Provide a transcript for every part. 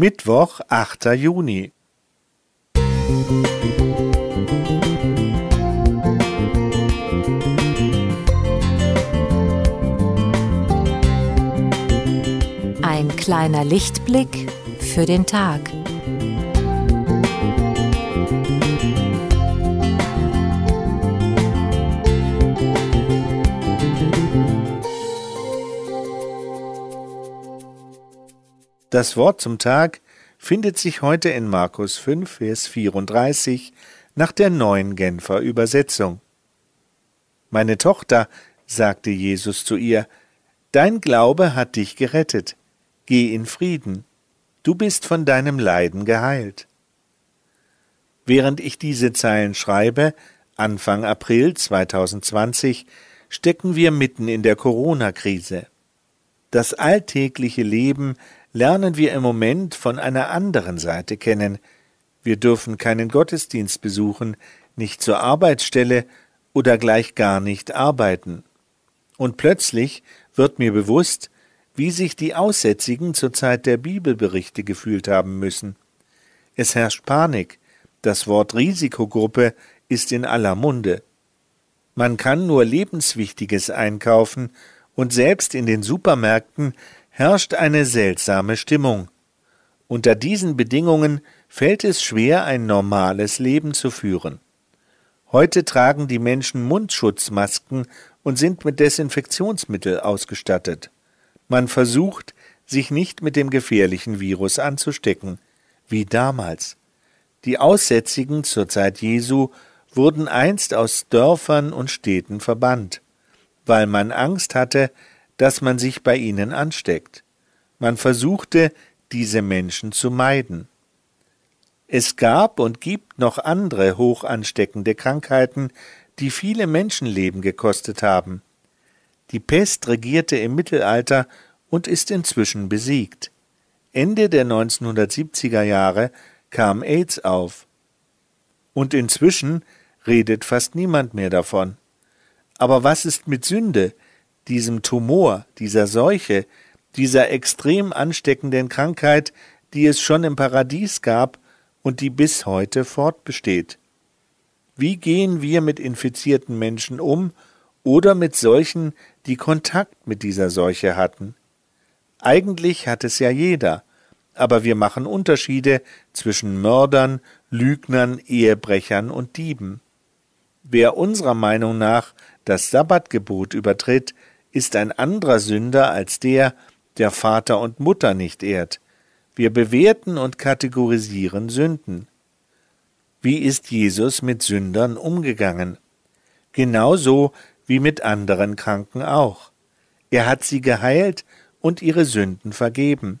Mittwoch, 8. Juni. Ein kleiner Lichtblick für den Tag. Das Wort zum Tag findet sich heute in Markus 5, Vers 34 nach der neuen Genfer Übersetzung. Meine Tochter, sagte Jesus zu ihr, dein Glaube hat dich gerettet. Geh in Frieden. Du bist von deinem Leiden geheilt. Während ich diese Zeilen schreibe, Anfang April 2020, stecken wir mitten in der Corona-Krise. Das alltägliche Leben lernen wir im Moment von einer anderen Seite kennen. Wir dürfen keinen Gottesdienst besuchen, nicht zur Arbeitsstelle oder gleich gar nicht arbeiten. Und plötzlich wird mir bewusst, wie sich die Aussätzigen zur Zeit der Bibelberichte gefühlt haben müssen. Es herrscht Panik, das Wort Risikogruppe ist in aller Munde. Man kann nur Lebenswichtiges einkaufen, und selbst in den Supermärkten herrscht eine seltsame Stimmung. Unter diesen Bedingungen fällt es schwer, ein normales Leben zu führen. Heute tragen die Menschen Mundschutzmasken und sind mit Desinfektionsmittel ausgestattet. Man versucht, sich nicht mit dem gefährlichen Virus anzustecken, wie damals. Die Aussätzigen zur Zeit Jesu wurden einst aus Dörfern und Städten verbannt weil man Angst hatte, dass man sich bei ihnen ansteckt. Man versuchte, diese Menschen zu meiden. Es gab und gibt noch andere hoch ansteckende Krankheiten, die viele Menschenleben gekostet haben. Die Pest regierte im Mittelalter und ist inzwischen besiegt. Ende der 1970er Jahre kam AIDS auf. Und inzwischen redet fast niemand mehr davon. Aber was ist mit Sünde, diesem Tumor, dieser Seuche, dieser extrem ansteckenden Krankheit, die es schon im Paradies gab und die bis heute fortbesteht? Wie gehen wir mit infizierten Menschen um oder mit solchen, die Kontakt mit dieser Seuche hatten? Eigentlich hat es ja jeder, aber wir machen Unterschiede zwischen Mördern, Lügnern, Ehebrechern und Dieben. Wer unserer Meinung nach das Sabbatgebot übertritt, ist ein anderer Sünder als der, der Vater und Mutter nicht ehrt. Wir bewerten und kategorisieren Sünden. Wie ist Jesus mit Sündern umgegangen? Genauso wie mit anderen Kranken auch. Er hat sie geheilt und ihre Sünden vergeben.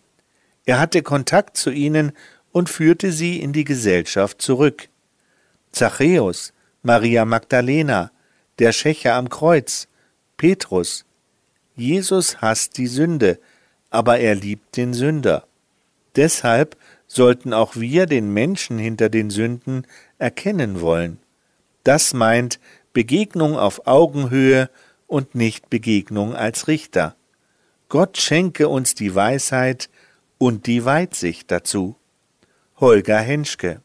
Er hatte Kontakt zu ihnen und führte sie in die Gesellschaft zurück. Zachäus, Maria Magdalena, der Schächer am Kreuz, Petrus. Jesus hasst die Sünde, aber er liebt den Sünder. Deshalb sollten auch wir den Menschen hinter den Sünden erkennen wollen. Das meint Begegnung auf Augenhöhe und nicht Begegnung als Richter. Gott schenke uns die Weisheit und die Weitsicht dazu. Holger Henschke